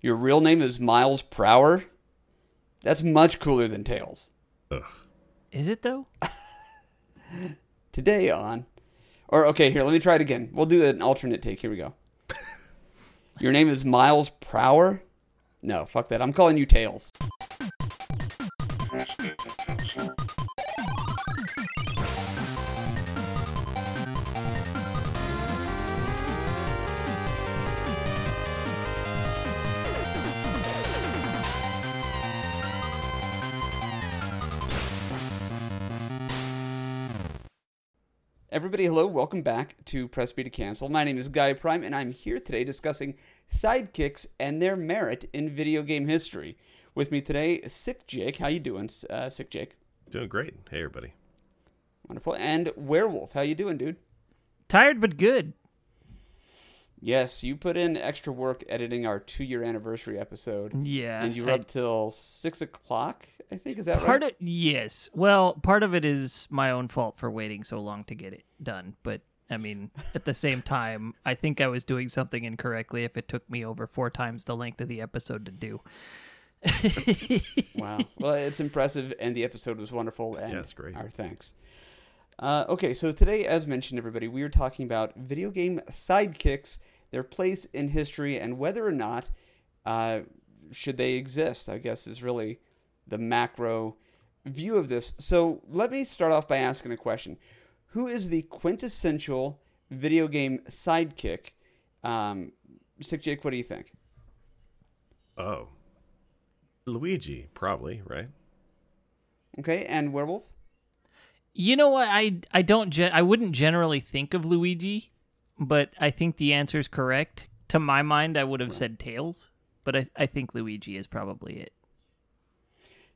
Your real name is Miles Prower? That's much cooler than Tails. Ugh. Is it though? Today on. Or, okay, here, let me try it again. We'll do an alternate take. Here we go. Your name is Miles Prower? No, fuck that. I'm calling you Tails. Everybody, hello, welcome back to Press B to Cancel. My name is Guy Prime, and I'm here today discussing sidekicks and their merit in video game history. With me today, Sick Jake. How you doing, uh, Sick Jake? Doing great. Hey, everybody. Wonderful. And Werewolf. How you doing, dude? Tired but good. Yes, you put in extra work editing our two-year anniversary episode, Yeah. and you were I- up till six o'clock. I think is that part right? of yes. Well, part of it is my own fault for waiting so long to get it done, but I mean, at the same time, I think I was doing something incorrectly if it took me over four times the length of the episode to do. wow. Well, it's impressive, and the episode was wonderful. And Yeah, it's great. Our thanks. Uh, okay, so today, as mentioned, everybody, we are talking about video game sidekicks, their place in history, and whether or not uh, should they exist. I guess is really the macro view of this. So let me start off by asking a question: Who is the quintessential video game sidekick? Um, Sick Jake, what do you think? Oh. Luigi, probably, right? Okay, and Werewolf. You know what? I I don't gen- I wouldn't generally think of Luigi, but I think the answer is correct. To my mind, I would have said Tails, but I, I think Luigi is probably it.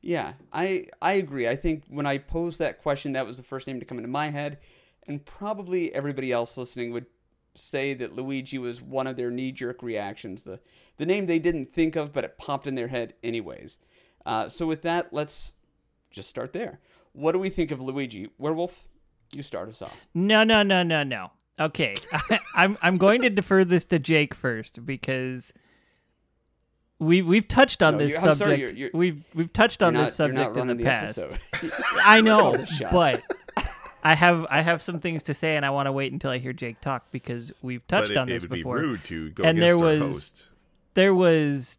Yeah, I I agree. I think when I posed that question, that was the first name to come into my head, and probably everybody else listening would say that Luigi was one of their knee jerk reactions, the the name they didn't think of, but it popped in their head anyways. Uh, so with that, let's just start there. What do we think of Luigi? Werewolf, you start us off. No, no, no, no, no. Okay, I'm I'm going to defer this to Jake first because we we've touched on No, this you- I'm subject. sorry, you're- you're- we've we've touched on You're this not- you're not subject in the running past. I know, Call the shots. but I have I have some things to say, and I want to wait until I hear Jake talk because we've touched but it, on it this would before. be rude to go And against there our was- host. There was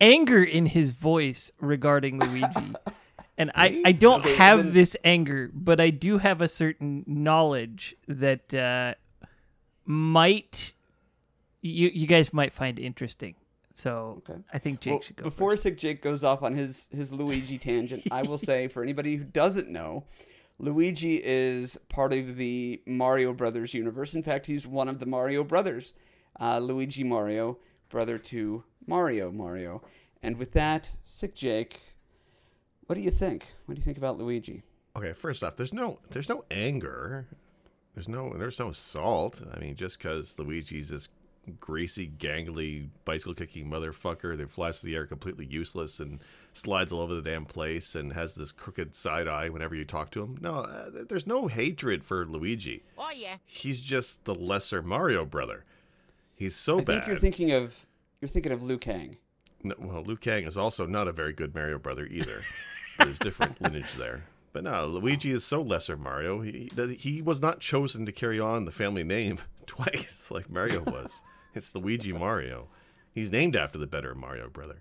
anger in his voice regarding Luigi. And I, I don't Okay, have then- this anger, but I do have a certain knowledge that uh, might you you guys might find interesting. So Okay. I think Jake Well, should go before first. Sick Jake goes off on his his Luigi tangent, I will say for anybody who doesn't know, Luigi is part of the Mario Brothers universe. In fact, he's one of the Mario brothers. Uh, Luigi Mario, brother to Mario Mario. And with that, Sick Jake, what do you think? What do you think about Luigi? Okay, first off, there's no there's no anger. There's no there's no assault. I mean, just because Luigi's this greasy, gangly, bicycle kicking motherfucker that flies through the air completely useless and slides all over the damn place and has this crooked side eye whenever you talk to him. No, uh, there's no hatred for Luigi. Oh yeah. He's just the lesser Mario brother. He's so I bad. think you're thinking of you're thinking of Liu Kang. No, well, Liu Kang is also not a very good Mario brother either. There's different lineage there. But no, Luigi is so lesser Mario. He he was not chosen to carry on the family name twice like Mario was. it's Luigi Mario. He's named after the better Mario brother.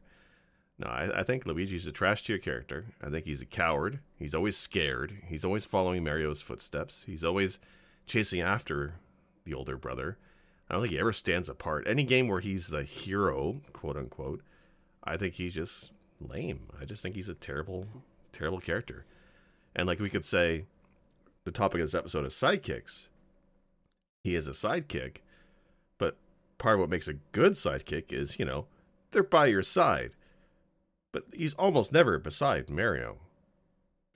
No, I, I think Luigi's a trash tier character. I think he's a coward. He's always scared. He's always following Mario's footsteps. He's always chasing after the older brother. I don't think he ever stands apart. Any game where he's the hero, quote unquote, I think he's just lame. I just think he's a terrible, terrible character. And like we could say, the topic of this episode is sidekicks. He is a sidekick, but part of what makes a good sidekick is, you know, they're by your side. But he's almost never beside Mario.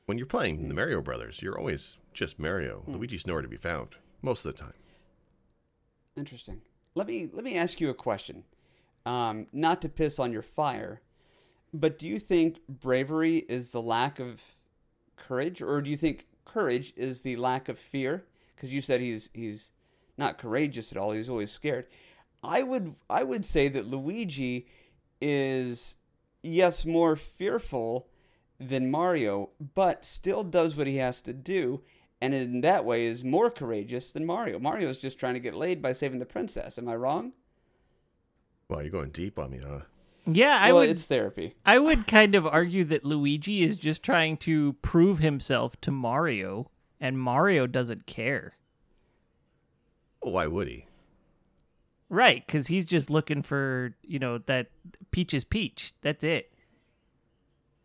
When you're playing the Mario Brothers, you're always just Mario. Luigi's nowhere to be found most of the time. Interesting. Let me let me ask you a question. Um, not to piss on your fire, but do you think bravery is the lack of courage, or do you think courage is the lack of fear? Because you said he's he's not courageous at all. He's always scared. I would I would say that Luigi is yes more fearful than Mario, but still does what he has to do, and in that way is more courageous than Mario. Mario is just trying to get laid by saving the princess. Am I wrong? Well, you're going deep on me, huh? Yeah, I well, would it's therapy. I would kind of argue that Luigi is just trying to prove himself to Mario and Mario doesn't care. Well, why would he? Right, cuz he's just looking for, you know, that Peach is Peach. That's it.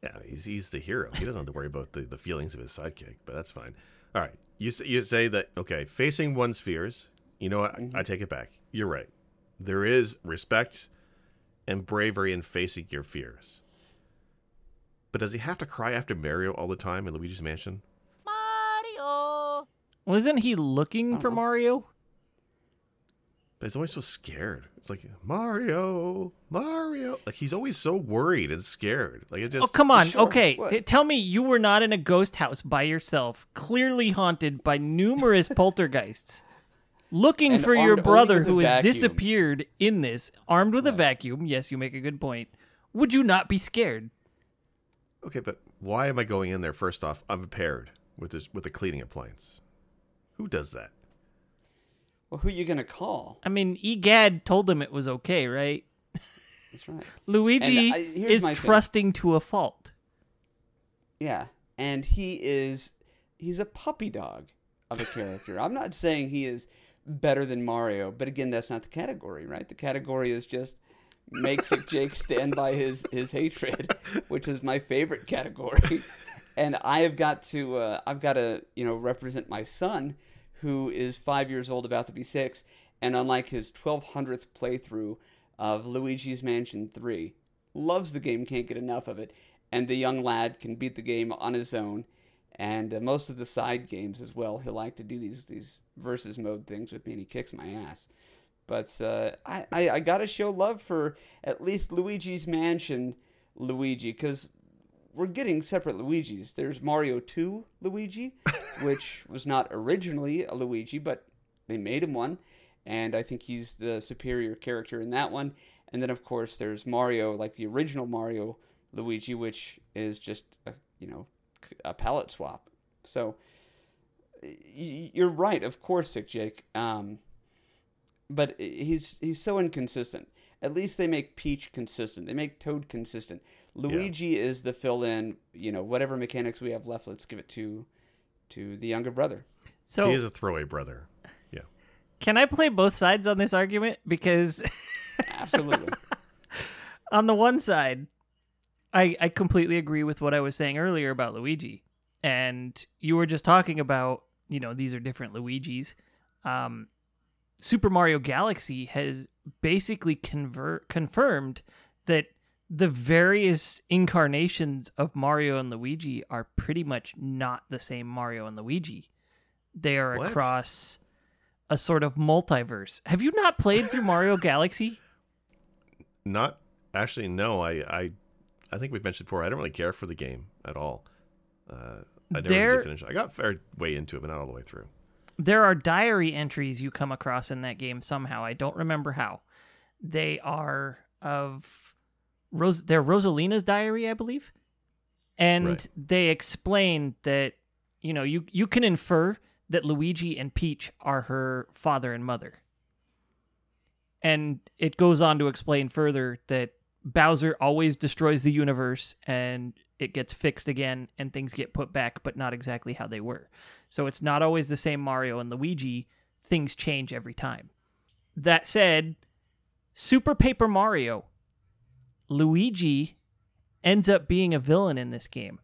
Yeah, he's he's the hero. He doesn't have to worry about the, the feelings of his sidekick, but that's fine. All right, you s- you say that okay, facing one's fears. You know what? I, I take it back. You're right. There is respect and bravery in facing your fears. But does he have to cry after Mario all the time in Luigi's Mansion? Mario! Wasn't he looking for Uh-uh. Mario? But he's always so scared. It's like Mario, Mario. Like he's always so worried and scared. Like it oh, just. Oh, come on. Sure. Okay, t- tell me you were not in a ghost house by yourself, clearly haunted by numerous poltergeists, looking And for your brother who has vacuum. disappeared in this, armed with a vacuum. Yes, you make a good point. Would you not be scared? Okay, but why am I going in there first off unprepared with this with a cleaning appliance? Who does that? Well, who are you gonna call? I mean, Egad told him it was okay, right? That's right. Luigi And uh, I- is my thing. trusting to a fault. Yeah, and he is he's a puppy dog of a character. I'm not saying he is better than Mario, but again, that's not the category, right? The category is just makes Jake stand by his his hatred, which is my favorite category. And I have got to uh, I've got to you know represent my son, who is five years old, about to be six, and unlike his 1200th playthrough of Luigi's Mansion 3, loves the game, can't get enough of it, and the young lad can beat the game on his own. And uh, most of the side games as well, he'll like to do these these versus mode things with me, and he kicks my ass. But uh, I, I I gotta show love for at least Luigi's Mansion Luigi, because we're getting separate Luigis. There's Mario 2 Luigi, which was not originally a Luigi, but they made him one, and I think he's the superior character in that one. And then of course there's Mario, like the original Mario Luigi, which is just a, you know a palette swap. So you're right, of course, Sick Jake. Um, but he's he's so inconsistent. At least they make Peach consistent. They make Toad consistent. Luigi is the fill-in. You know, whatever mechanics we have left, let's give it to to the younger brother. So, He is a throwaway brother. Yeah. can I play both sides on this argument? Because Absolutely. on the one side, I I completely agree with what I was saying earlier about Luigi, and you were just talking about you know these are different Luigis. Um, Super Mario Galaxy has basically convert confirmed that the various incarnations of Mario and Luigi are pretty much not the same Mario and Luigi. They are What? across a sort of multiverse. Have you not played through Mario Galaxy? Not actually. No, I, I, I think we've mentioned before. I don't really care for the game at all. Uh, I never There- really finished. it. I got fair way into it, but not all the way through. there are diary entries you come across in that game somehow. I don't remember how. They are of Rose. They're Rosalina's diary, I believe, and Right. they explain that you know you you can infer that Luigi and Peach are her father and mother, and it goes on to explain further that Bowser always destroys the universe and it gets fixed again and things get put back, but not exactly how they were. So it's not always the same Mario and Luigi. Things change every time. That said, Super Paper Mario, Luigi ends up being a villain in this game.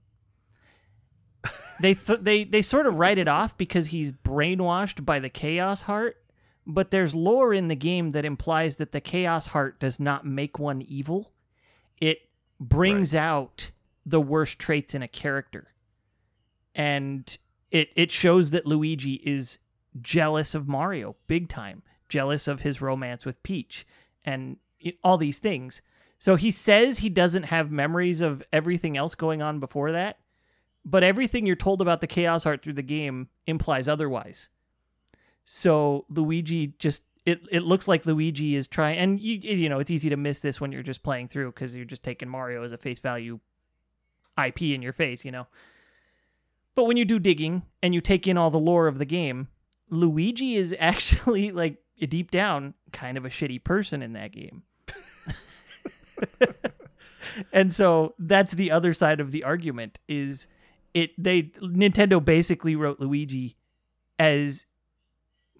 They th- they they sort of write it off because he's brainwashed by the Chaos Heart, but there's lore in the game that implies that the Chaos Heart does not make one evil. It brings out the worst traits in a character. And it it shows that Luigi is jealous of Mario big time, jealous of his romance with Peach and all these things. So he says he doesn't have memories of everything else going on before that, but everything you're told about the Chaos Heart through the game implies otherwise. So Luigi just it it looks like Luigi is trying, and you you know it's easy to miss this when you're just playing through because you're just taking Mario as a face value IP in your face, you know. But when you do digging and you take in all the lore of the game, Luigi is actually like deep down kind of a shitty person in that game. and so that's the other side of the argument is it they Nintendo basically wrote Luigi as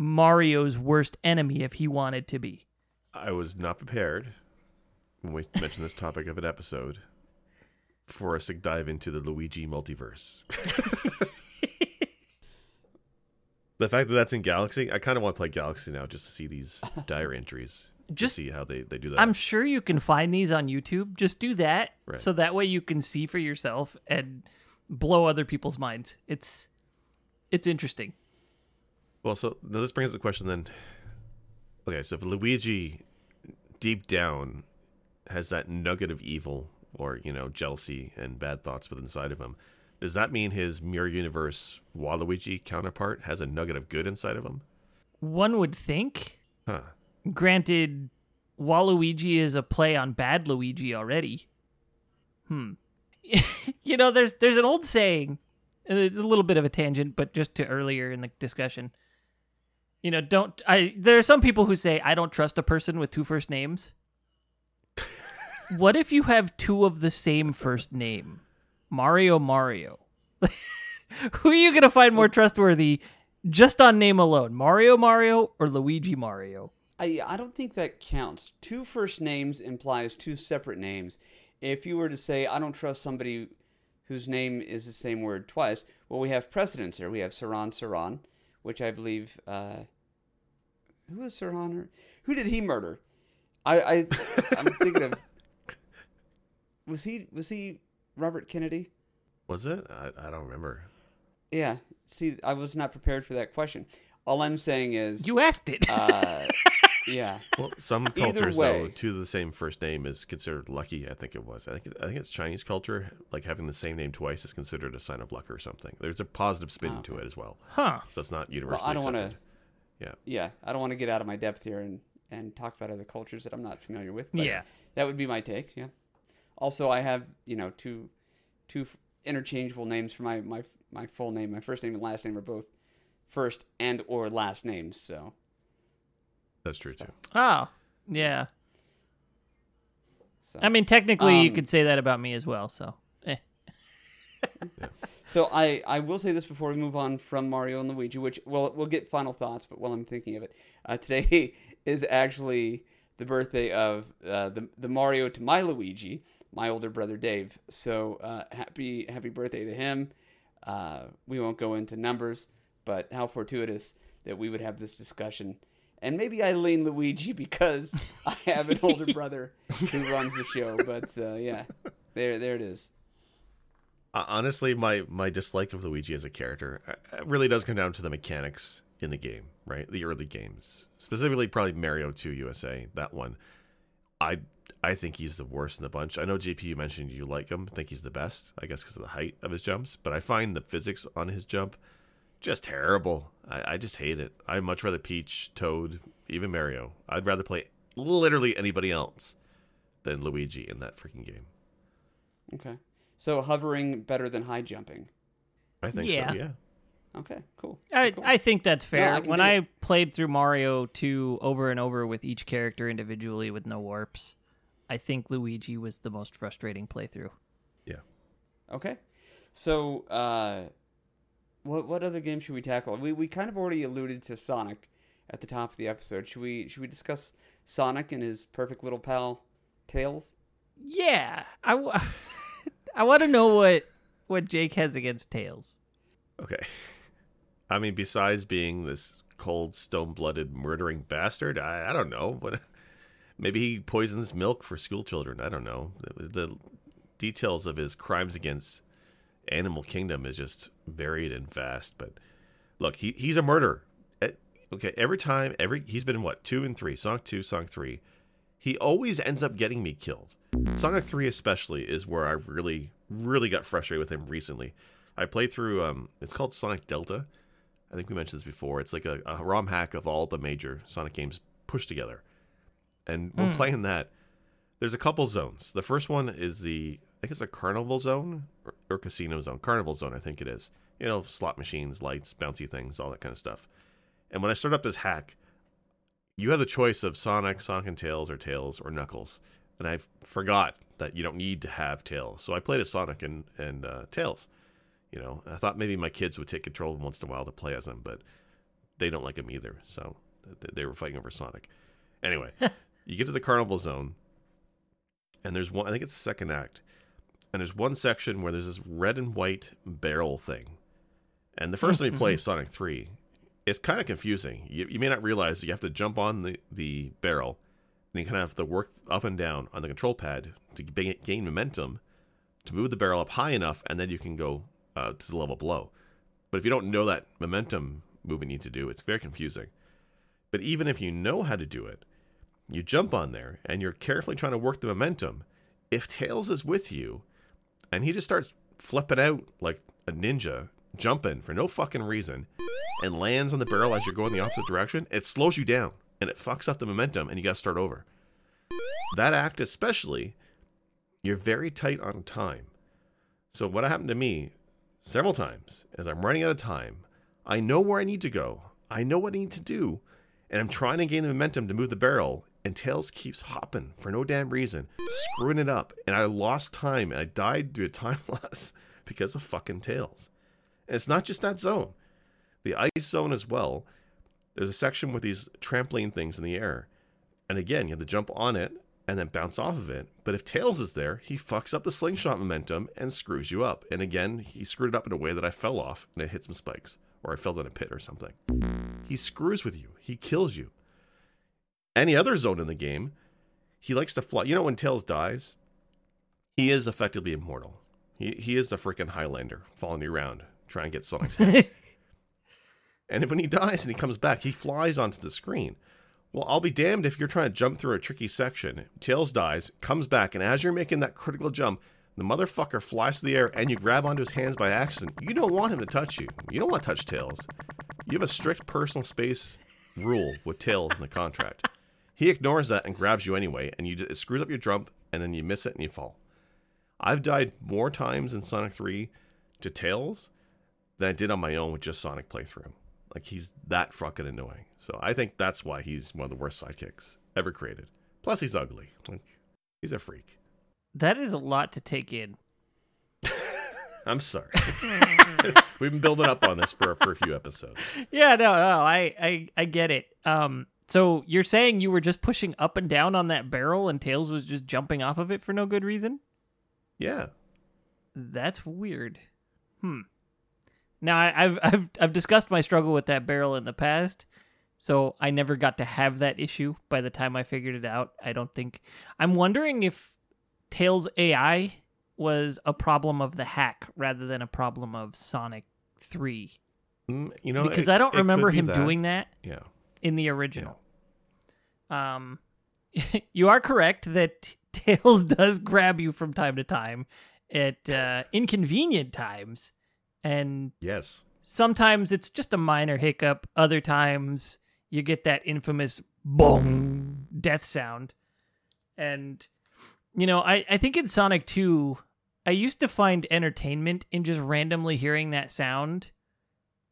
Mario's worst enemy if he wanted to be. I was not prepared when we mentioned this topic of an episode for us to dive into the Luigi multiverse. the fact that that's in Galaxy, I kind of want to play Galaxy now just to see these diary entries. Just- to see how they, they do that. I'm sure you can find these on YouTube. Just do that Right. so that way you can see for yourself and blow other people's minds. It's it's interesting. Well, so now this brings us the question then. Okay, so if Luigi deep down has that nugget of evil or, you know, jealousy and bad thoughts within inside of him, does that mean his Mirror Universe Waluigi counterpart has a nugget of good inside of him? One would think Huh. Granted, Waluigi is a play on Bad Luigi already. Hmm. you know, there's there's an old saying, a little bit of a tangent, but just to earlier in the discussion. You know, don't I? There are some people who say I don't trust a person with two first names. what if you have two of the same first name, Mario Mario? who are you gonna find more trustworthy, just on name alone, Mario Mario or Luigi Mario? I, I don't think that counts. Two first names implies two separate names. If you were to say, I don't trust somebody whose name is the same word twice, well, we have precedents here. We have Sirhan Sirhan, which I believe. Uh, who is Sirhan? Who did he murder? I, I I'm thinking of. Was he was he Robert Kennedy? Was it? I, I don't remember. Yeah. See, I was not prepared for that question. All I'm saying is, You asked it. uh, yeah. Well, some cultures though, way. two of the same first name is considered lucky. I think it was. I think I think it's Chinese culture. Like having the same name twice is considered a sign of luck or something. There's a positive spin Oh, to it as well. huh. So it's not Well, universally I don't want to. Yeah. Yeah, I don't want to get out of my depth here and and talk about other cultures that I'm not familiar with. But Yeah. that would be my take. Yeah. Also, I have you know two two interchangeable names for my my my full name. My first name and last name are both first and or last names. So That's true So- too. Oh, yeah. so I mean, technically, you Um, could say that about me as well. So, eh. So I, I will say this before we move on from Mario and Luigi, which we'll we'll get final thoughts, but while I'm thinking of it, uh, today is actually the birthday of uh, the the Mario to my Luigi, my older brother Dave. So uh, happy happy birthday to him. Uh, we won't go into numbers, but how fortuitous that we would have this discussion. And maybe I lean Luigi because I have an older brother who runs the show. But uh, yeah, there there it is. Uh, honestly, my my dislike of Luigi as a character uh, really does come down to the mechanics in the game, right? The early games, specifically probably Mario 2 USA, that one. I I think he's the worst in the bunch. I know GP you mentioned you like him, think he's the best, I guess because of the height of his jumps, but I find the physics on his jump just terrible. I, I just hate it. I'd much rather Peach, Toad, even Mario. I'd rather play literally anybody else than Luigi in that freaking game. Okay. So hovering better than high jumping. I think Yeah. so, yeah. Okay, cool. I Cool. I think that's fair. I when I it. played through Mario 2 over and over with each character individually with no warps, I think Luigi was the most frustrating playthrough. Yeah. Okay. So, uh, what what other game should we tackle? We we kind of already alluded to Sonic at the top of the episode. Should we should we discuss Sonic and his perfect little pal Tails? Yeah, I, w- I want to know what what Jake has against Tails. Okay. I mean, besides being this cold, stone blooded, murdering bastard, I, I don't know. But maybe he poisons milk for school children. I don't know. The, the details of his crimes against Animal Kingdom is just varied and vast. But look, he, he's a murderer. Okay, every time, every he's been in what two and three, Sonic two, Sonic three. He always ends up getting me killed. Sonic 3 especially is where I've really, really got frustrated with him recently. I played through um it's called Sonic Delta. I think we mentioned this before. It's like a, a ROM hack of all the major Sonic games pushed together. And we're playing that. There's a couple zones. The first one is the I think it's a carnival zone or, or casino zone. Carnival zone, I think it is. You know, slot machines, lights, bouncy things, all that kind of stuff. And when I start up this hack, you have the choice of Sonic, Sonic and Tails, or Tails or Knuckles. And I forgot that you don't need to have Tails. So I played as Sonic and, and uh, Tails. You know, I thought maybe my kids would take control of them once in a while to play as them, but they don't like them either. So th- they were fighting over Sonic. Anyway, you get to the carnival zone, and there's one, I think it's the second act, and there's one section where there's this red and white barrel thing. And the first time you play Sonic 3, it's kind of confusing. You, you may not realize you have to jump on the, the barrel, and you kind of have to work up and down on the control pad to gain momentum to move the barrel up high enough, and then you can go uh, to the level below. But if you don't know that momentum move you need to do, it's very confusing. But even if you know how to do it, you jump on there and you're carefully trying to work the momentum. If Tails is with you and he just starts flipping out like a ninja, jumping for no fucking reason, and lands on the barrel as you're going the opposite direction, it slows you down and it fucks up the momentum and you gotta start over. That act, especially, you're very tight on time. So, what happened to me several times is I'm running out of time. I know where I need to go, I know what I need to do, and I'm trying to gain the momentum to move the barrel, and Tails keeps hopping for no damn reason, screwing it up, and I lost time and I died due to time loss because of fucking Tails. And it's not just that zone. The ice zone as well. There's a section with these trampoline things in the air. And again, you have to jump on it and then bounce off of it. But if Tails is there, he fucks up the slingshot momentum and screws you up. And again, he screwed it up in a way that I fell off and it hit some spikes, or I fell down a pit or something. He screws with you, he kills you. Any other zone in the game, he likes to fly. You know, when Tails dies, he is effectively immortal. He, he is the freaking Highlander following you around, trying to get Sonic's head. And when he dies and he comes back, he flies onto the screen. Well, I'll be damned if you're trying to jump through a tricky section. Tails dies, comes back, and as you're making that critical jump, the motherfucker flies through the air and you grab onto his hands by accident. You don't want him to touch you. You don't want to touch Tails. You have a strict personal space rule with Tails in the contract. He ignores that and grabs you anyway, and you just, it screws up your jump, and then you miss it and you fall. I've died more times in Sonic 3 to Tails than I did on my own with just Sonic playthrough. Like he's that fucking annoying. So I think that's why he's one of the worst sidekicks ever created. Plus he's ugly. Like he's a freak. That is a lot to take in. I'm sorry. We've been building up on this for for a few episodes. Yeah, no, no, I, I, I get it. Um, so you're saying you were just pushing up and down on that barrel, and Tails was just jumping off of it for no good reason? Yeah. That's weird. Hmm. Now I, I've I've I've discussed my struggle with that barrel in the past, so I never got to have that issue. By the time I figured it out, I don't think. I'm wondering if Tails AI was a problem of the hack rather than a problem of Sonic Three, Mm, you know, because it- I don't remember him that. doing that Yeah. in the original. Um, you are correct that Tails does grab you from time to time at uh, inconvenient times, and Yes. sometimes it's just a minor hiccup. Other times you get that infamous boom death sound, and you know I I think in Sonic Two. I used to find entertainment in just randomly hearing that sound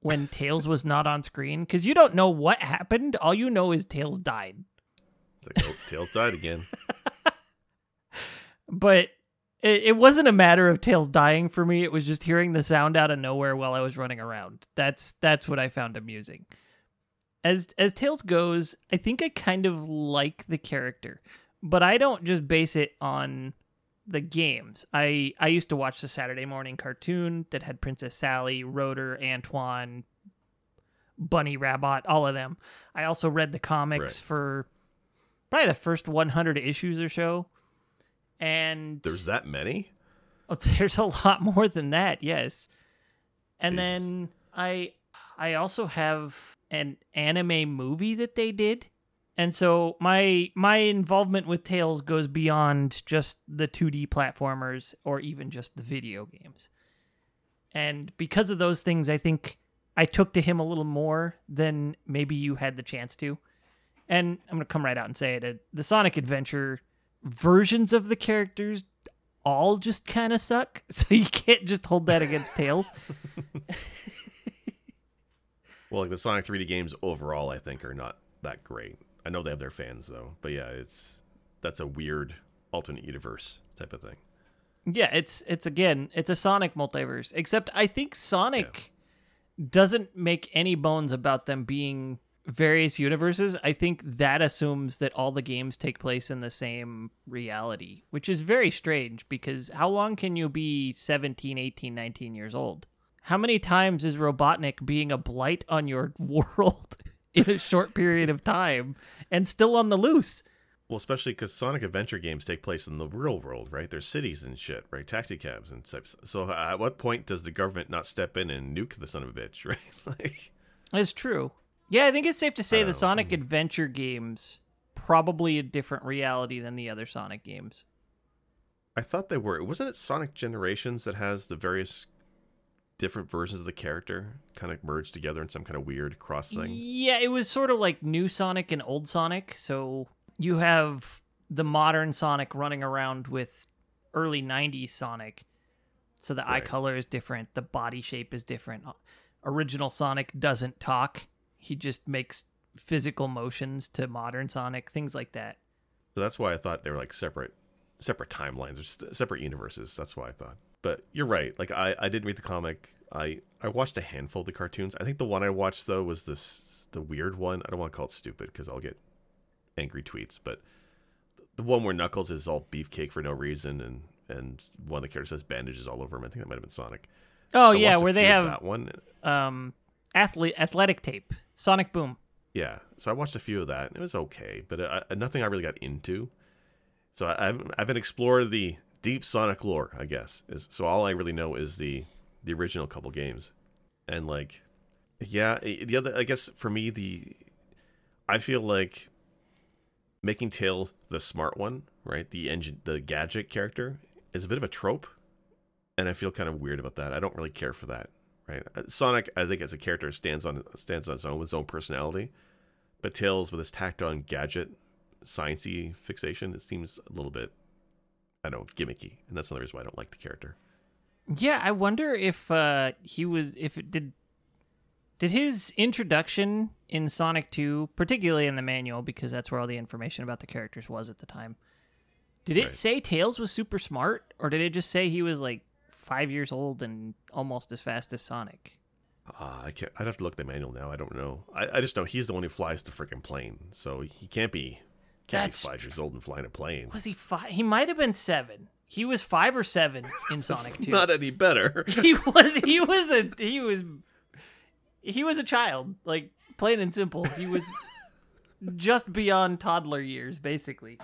when Tails was not on screen because you don't know what happened. All you know is Tails died. It's like, oh, Tails died again. But it, it wasn't a matter of Tails dying for me. It was just hearing the sound out of nowhere while I was running around. That's that's what I found amusing. As as Tails goes, I think I kind of like the character, but I don't just base it on the games. I I used to watch the Saturday morning cartoon that had Princess Sally, Rotor, Antoine, Bunny Rabbit, all of them. I also read the comics Right. for probably the first 100 issues or so. And There's that many? Oh, there's a lot more than that, yes. And Jesus. then I I also have an anime movie that they did. And so my my involvement with Tails goes beyond just the 2D platformers or even just the video games. And because of those things, I think I took to him a little more than maybe you had the chance to. And I'm going to come right out and say it. uh, The Sonic Adventure versions of the characters all just kind of suck. So you can't just hold that against Tails. Well, like the Sonic 3D games overall, I think are not that great. I know they have their fans though, but yeah, it's that's a weird alternate universe type of thing. Yeah, it's it's again, it's a Sonic multiverse. Except I think Sonic doesn't make any bones about them being various universes. I think that assumes that all the games take place in the same reality, which is very strange because how long can you be 17, 18, 19 years old? How many times is Robotnik being a blight on your world in a short period of time and still on the loose? Well, especially because Sonic Adventure games take place in the real world, right? There's cities and shit, right? Taxi cabs and stuff. So, uh, at what point does the government not step in and nuke the son of a bitch, right? like, it's true. Yeah, I think it's safe to say Oh, the Sonic hmm. Adventure games probably a different reality than the other Sonic games. I thought they were. Wasn't it Sonic Generations that has the various different versions of the character kind of merged together in some kind of weird cross thing? Yeah, it was sort of like new Sonic and old Sonic. So you have the modern Sonic running around with early 90s Sonic. So the eye color is different, the body shape is different. Uh, original Sonic doesn't talk. He just makes physical motions to modern Sonic, things like that. So that's why I thought they were like separate, separate timelines or separate universes. That's why I thought. But you're right. Like I, I did read the comic. I, I watched a handful of the cartoons. I think the one I watched though was this the weird one. I don't want to call it stupid because I'll get angry tweets. But the one where Knuckles is all beefcake for no reason, and and one of the characters has bandages all over him. I think that might have been Sonic. Oh I yeah, where they have that one. um athlete athletic tape. Sonic Boom. Yeah, so I watched a few of that. It was okay, but uh, nothing I really got into. So I, I haven't, I haven't explored the deep Sonic lore, I guess. Is, so all I really know is the the original couple games, and like, yeah, the other. I guess for me, the I feel like making Tail the smart one, right? The engine, the gadget character, is a bit of a trope, and I feel kind of weird about that. I don't really care for that, right? Uh, Sonic, I think as a character, stands on stands on its own with his own personality, but Tails with his tacked on gadget, sciency fixation, it seems a little bit, I don't know, gimmicky, and that's another reason why I don't like the character. Yeah, I wonder if uh he was if it did did his introduction in Sonic 2, particularly in the manual because that's where all the information about the characters was at the time. Did it Right. say Tails was super smart or did it just say he was like 5 years old and almost as fast as Sonic? Uh, I can't. I'd have to look at the manual now. I don't know. I, I just know he's the one who flies the freaking plane, so he can't be can't That's be five years old and flying a plane. Was he 5? He might have been 7. He was 5 or 7 in Sonic 2. Not any better. he was he was a he was he was a child like plain and simple he was just beyond toddler years basically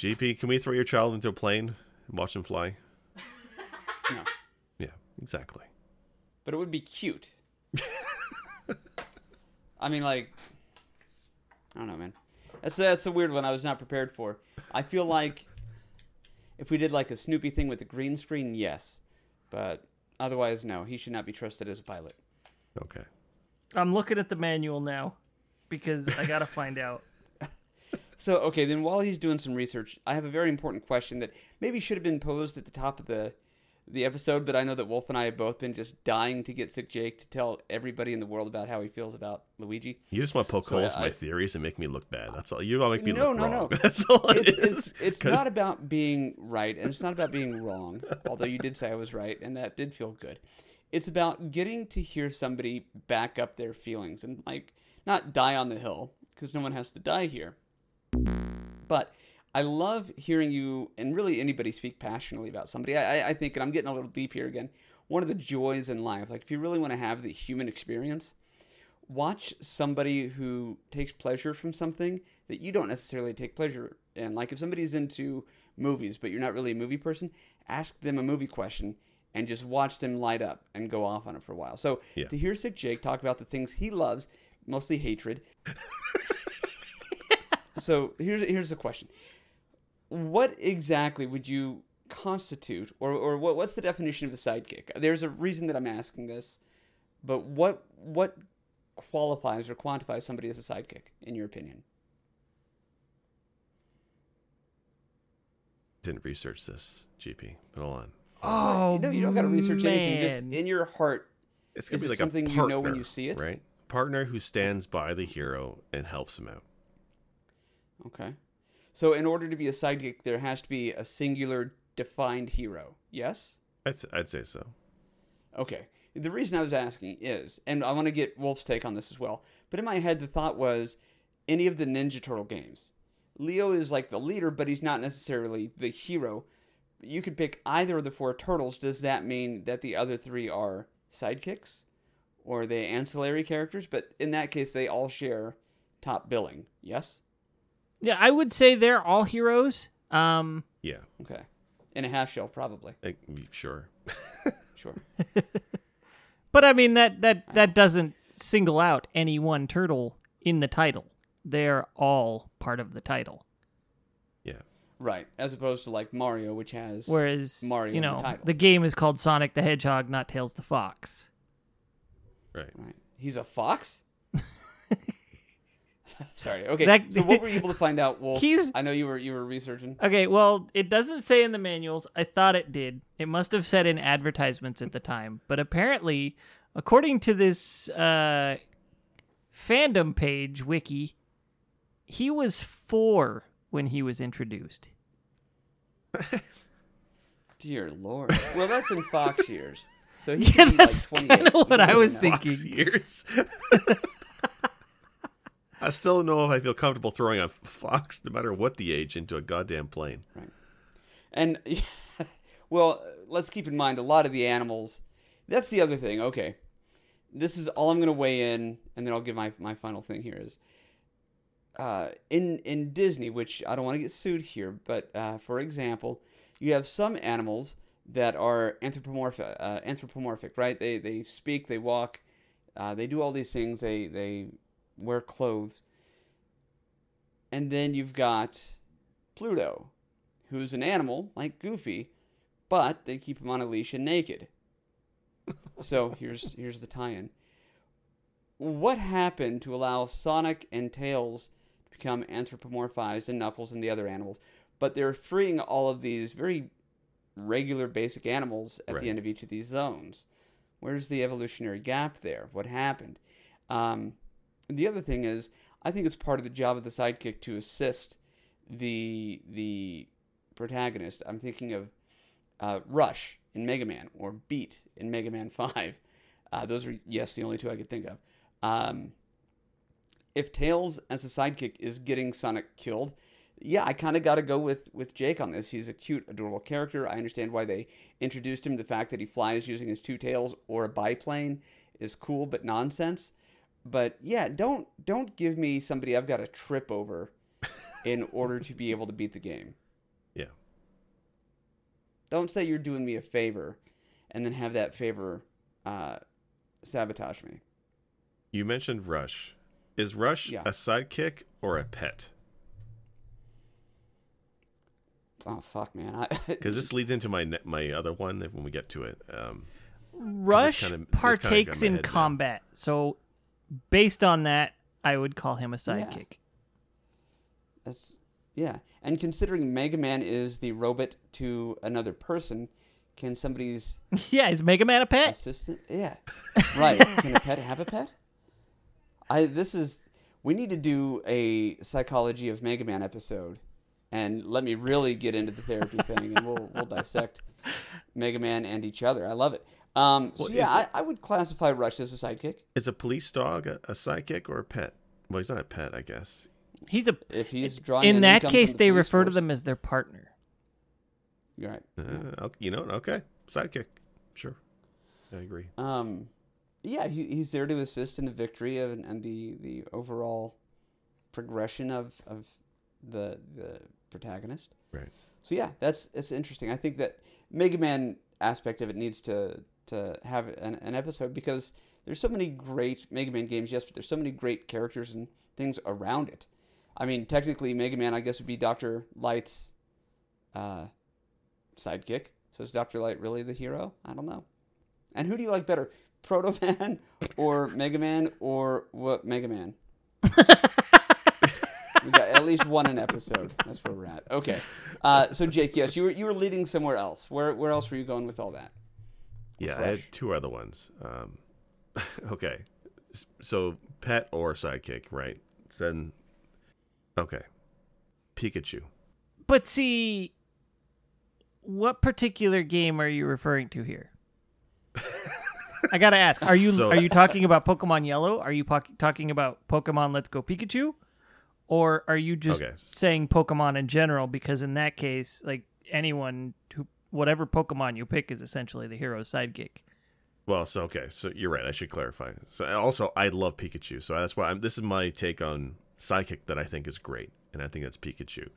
GP, can we throw your child into a plane and watch him fly? No. Yeah, exactly. but it would be cute. I mean, like, I don't know, man. That's that's a weird one. I was not prepared for. I feel like if we did like a Snoopy thing with the green screen, yes, but otherwise, no. He should not be trusted as a pilot. Okay. i'm looking at the manual now because i gotta find out So, okay, then while he's doing some research, I have a very important question that maybe should have been posed at the top of the the episode, but I know that Wolf and I have both been just dying to get Sick Jake to tell everybody in the world about how he feels about Luigi. You just want to poke So holes in my theories and make me look bad. That's all. You want to make me No, look no, wrong. no. That's all it It- is. it's it's not about being right, and it's not about being wrong. Although you did say I was right, and that did feel good. It's about getting to hear somebody back up their feelings and like not die on the hill because no one has to die here. But I love hearing you and really anybody speak passionately about somebody. I, I- think, and I'm getting a little deep here again. One of the joys in life, like if you really want to have the human experience, watch somebody who takes pleasure from something that you don't necessarily take pleasure in. Like if somebody's into movies, but you're not really a movie person, ask them a movie question and just watch them light up and go off on it for a while. So Yeah. to hear Sick Jake talk about the things he loves, mostly hatred. so here's here's the question: what exactly would you constitute, or, or what, what's the definition of a sidekick? There's a reason that I'm asking this, but what what qualifies or quantifies somebody as a sidekick, in your opinion? Didn't research this, GP. But hold on. Oh, no, you don't got to research man. anything. Just in your heart, it's gonna be like something partner, you know when you see it, right? Partner who stands by the hero and helps him out. Okay. So in order to be a sidekick, there has to be a singular defined hero. Yes? I'd, I'd say so. Okay. The reason I was asking is, and I want to get Wolf's take on this as well, but in my head the thought was any of the Ninja Turtle games. Leo is like the leader, but he's not necessarily the hero. You could pick either of the four turtles. Does that mean that the other three are sidekicks? Or are they ancillary characters? But in that case, they all share top billing. Yes? Yeah, I would say they're all heroes. Um, Yeah. Okay. In a half shell, probably. I, sure. Sure. but I mean that that that doesn't single out any one turtle in the title. They're all part of the title. Yeah. right. As opposed to like Mario, which has. Whereas Mario you in the know, title. the game is called Sonic the Hedgehog, not Tails the Fox. Right. Right. He's a fox? Sorry. Okay. That- so what were you able to find out, Wolf? He's- I know you were you were researching. Okay, well, it doesn't say in the manuals. I thought it did. It must have said in advertisements at the time. But apparently, according to this uh, fandom page wiki, he was four when he was introduced. Dear Lord. Well, that's in Fox years. So he Yeah, that's like kinda what I was thinking. Fox years. I still don't know if I feel comfortable throwing a fox, no matter what the age, into a goddamn plane. Right. And well, let's keep in mind a lot of the animals. That's the other thing. Okay, this is all I'm going to weigh in, and then I'll give my my final thing here is. Uh, in in Disney, which I don't want to get sued here, but uh, for example, you have some animals that are anthropomorphic, uh, anthropomorphic, right? They they speak, they walk, uh, they do all these things. They they wear clothes, and then you've got Pluto, who's an animal like Goofy, but they keep him on a leash and naked. so here's here's the tie-in. What happened to allow Sonic and Tails to become anthropomorphized and Knuckles and the other animals, but they're freeing all of these very regular basic animals at Right. the end of each of these zones? Where's the evolutionary gap there? What happened? Um, the other thing is, I think it's part of the job of the sidekick to assist the the protagonist. I'm thinking of uh, Rush in Mega Man or Beat in Mega Man Five. Uh, those are yes, the only two I could think of. Um, if Tails as a sidekick is getting Sonic killed, yeah, I kind of got to go with with Jake on this. He's a cute, adorable character. I understand why they introduced him. The fact that he flies using his two tails or a biplane is cool, but nonsense. But yeah, don't don't give me somebody I've got to trip over in order to be able to beat the game. Yeah. Don't say you're doing me a favor, and then have that favor uh, sabotage me. You mentioned Rush. Is Rush Yeah. a sidekick or a pet? Oh fuck, man! I, Because this leads into my my other one when we get to it. Um, Rush kinda- this kinda partakes in head down. combat, so based on that, I would call him a sidekick. That's yeah. And considering Mega Man is the robot to another person, can somebody's Yeah, is Mega Man a pet? assistant? Yeah, right. Can a pet have a pet? I this is we need to do a psychology of Mega Man episode, and let me really get into the therapy thing, and we'll we'll dissect Mega Man and each other. I love it. Um, so yeah, I, I would classify Rush as a sidekick. is a police dog a, a sidekick or a pet? Well, he's not a pet, I guess. He's a. If he's drawing In that case, the they police refer to them as their partner. You're right. Uh, you know, okay, sidekick, sure. I agree. Um, yeah, he, he's there to assist in the victory and, and the, the overall progression of, of the the protagonist. Right. So yeah, that's that's interesting. I think that Mega Man aspect of it needs to to have an, an episode because there's so many great Mega Man games, yes, but there's so many great characters and things around it. I mean, technically, Mega Man, I guess, would be Doctor Light's uh, sidekick. So is Doctor Light really the hero? I don't know. And who do you like better, Proto Man or Mega Man or what Mega Man? We got- at least one an episode. That's where we're at. Okay. Uh, so Jake, yes, you were you were leading somewhere else. Where where else were you going with all that? Yeah, I had two other ones. Um, okay, so pet or sidekick, right? Then, okay, Pikachu. But see, what particular game are you referring to here? I gotta ask: Are you So- are you talking about Pokemon Yellow? Are you po- talking about Pokemon Let's Go Pikachu, or are you just Okay. saying Pokemon in general? Because in that case, like anyone who whatever Pokemon you pick is essentially the hero's sidekick. Well, so okay, so you're right. I should clarify. So also, I love Pikachu, so that's why I'm, this is my take on sidekick that I think is great, and I think that's Pikachu.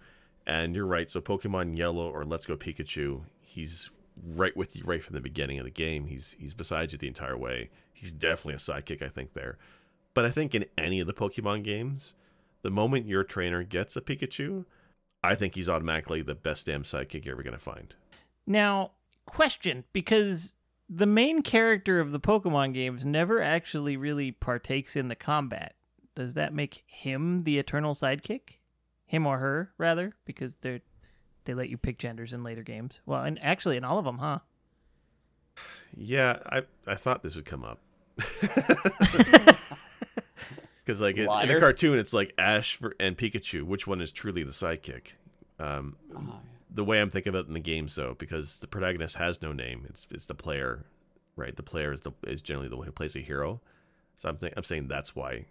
And you're right. So Pokemon Yellow or Let's Go Pikachu, he's right with you right from the beginning of the game. He's he's beside you the entire way. He's definitely a sidekick, I think there. But I think in any of the Pokemon games, the moment your trainer gets a Pikachu, I think he's automatically the best damn sidekick you're ever gonna find. Now, question because the main character of the Pokemon games never actually really partakes in the combat. Does that make him the eternal sidekick? Him or her, rather, because they're they let you pick genders in later games. Well, and actually in all of them, huh? Yeah, I I thought this would come up. Because like it, in Liar. the cartoon, it's like Ash for, and Pikachu. Which one is truly the sidekick? Um, Oh, the way I'm thinking about it in the game, though, because the protagonist has no name. It's it's the player, right? The player is the is generally the one who plays a hero. So I'm I'm saying that's why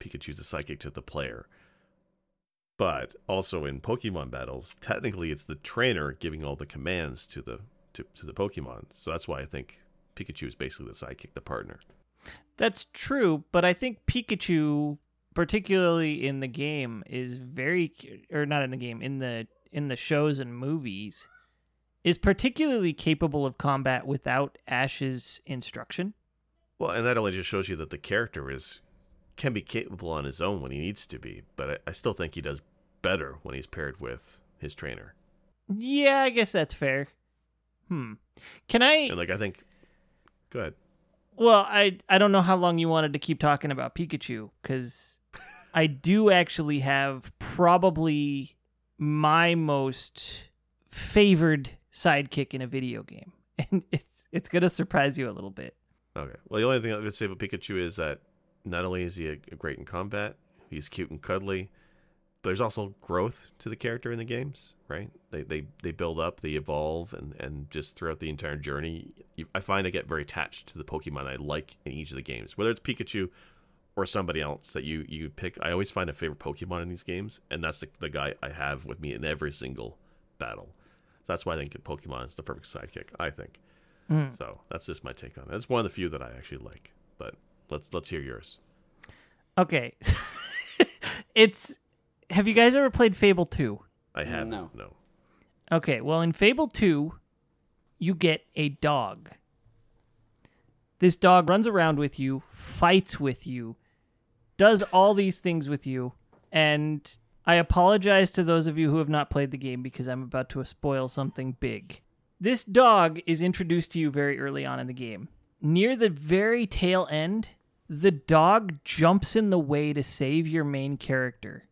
Pikachu's a psychic to the player. But also in Pokemon battles, technically it's the trainer giving all the commands to the to, to the Pokemon. So that's why I think Pikachu is basically the sidekick, the partner. That's true, but I think Pikachu, particularly in the game, is very or not in the game in the in the shows and movies, is particularly capable of combat without Ash's instruction. Well, and that only just shows you that the character is can be capable on his own when he needs to be, but I, I still think he does better when he's paired with his trainer. Yeah, I guess that's fair. Hmm. Can I? And like I think, go ahead. Well, I I don't know how long you wanted to keep talking about Pikachu because I do actually have probably my most favored sidekick in a video game, and it's it's gonna surprise you a little bit. Okay. Well, the only thing I could say about Pikachu is that not only is he a, a great in combat, he's cute and cuddly, but there's also growth to the character in the games, right? They they, they build up, they evolve, and, and just throughout the entire journey, I find I get very attached to the Pokemon I like in each of the games, whether it's Pikachu or somebody else that you, you pick. I always find a favorite Pokemon in these games, and that's the, the guy I have with me in every single battle. So that's why I think Pokemon is the perfect sidekick. I think. Hmm. So that's just my take on it. It's one of the few that I actually like. But let's let's hear yours. Okay, it's. Have you guys ever played Fable two? I have No. no. Okay, well, in Fable 2, you get a dog. This dog runs around with you, fights with you, does all these things with you, and I apologize to those of you who have not played the game because I'm about to spoil something big. This dog is introduced to you very early on in the game. Near the very tail end, the dog jumps in the way to save your main character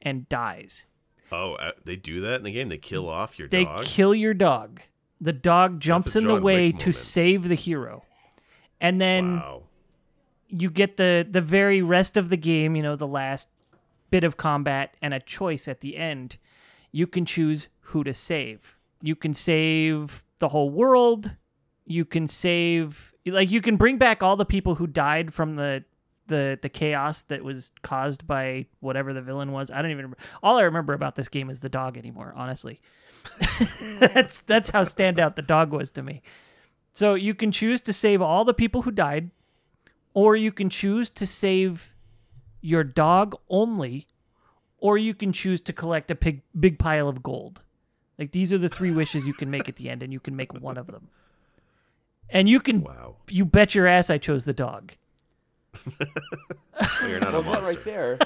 and dies. Oh, uh, they do that in the game. They kill off your They dog. They kill your dog. The dog jumps in the way to save the hero. And then wow. You get the the very rest of the game, you know, the last bit of combat and a choice at the end. You can choose who to save. You can save the whole world. You can save like you can bring back all the people who died from the the the chaos that was caused by whatever the villain was. I don't even remember. All I remember about this game is the dog anymore, honestly. that's that's how standout the dog was to me. So you can choose to save all the people who died or you can choose to save your dog only, or you can choose to collect a big, big pile of gold. Like these are the three wishes you can make at the end, and you can make one of them. And you can, Wow. you bet your ass I chose the dog. Well, you're not well, a that monster. right there.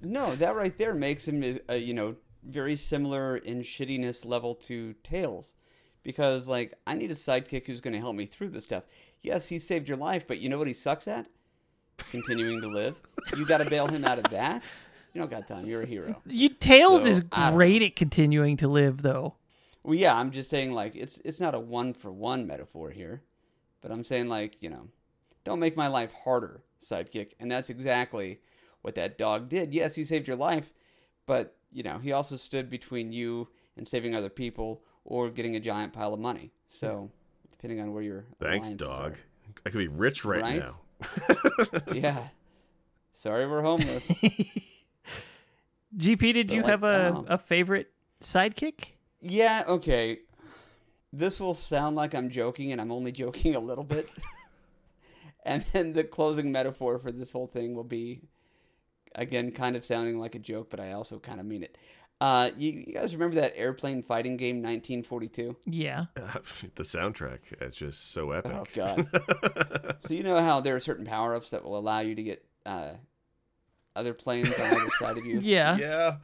no, that right there makes him, uh, you know, very similar in shittiness level to Tails, because like I need a sidekick who's going to help me through this stuff. Yes, he saved your life, but you know what he sucks at? Continuing to live. You got to bail him out of that. You don't got time. You're a hero. You Tails So, is great at continuing to live, though. Well, yeah, I'm just saying like it's it's not a one for one metaphor here, but I'm saying like you know, don't make my life harder, sidekick, and that's exactly what that dog did. Yes, he saved your life, but you know he also stood between you and saving other people or getting a giant pile of money. So depending on where your Thanks, alliances dog. are. I could be rich right, Right? now. yeah. Sorry, we're homeless. GP, did But, you like, have a, um, a favorite sidekick? Yeah, okay. This will sound like I'm joking, and I'm only joking a little bit. and then the closing metaphor for this whole thing will be, again, kind of sounding like a joke, but I also kind of mean it. Uh, you, you guys remember that airplane fighting game 1942? Yeah. the soundtrack is just so epic. Oh, God. so, you know how there are certain power ups that will allow you to get uh, other planes on either side of you? Yeah. yeah,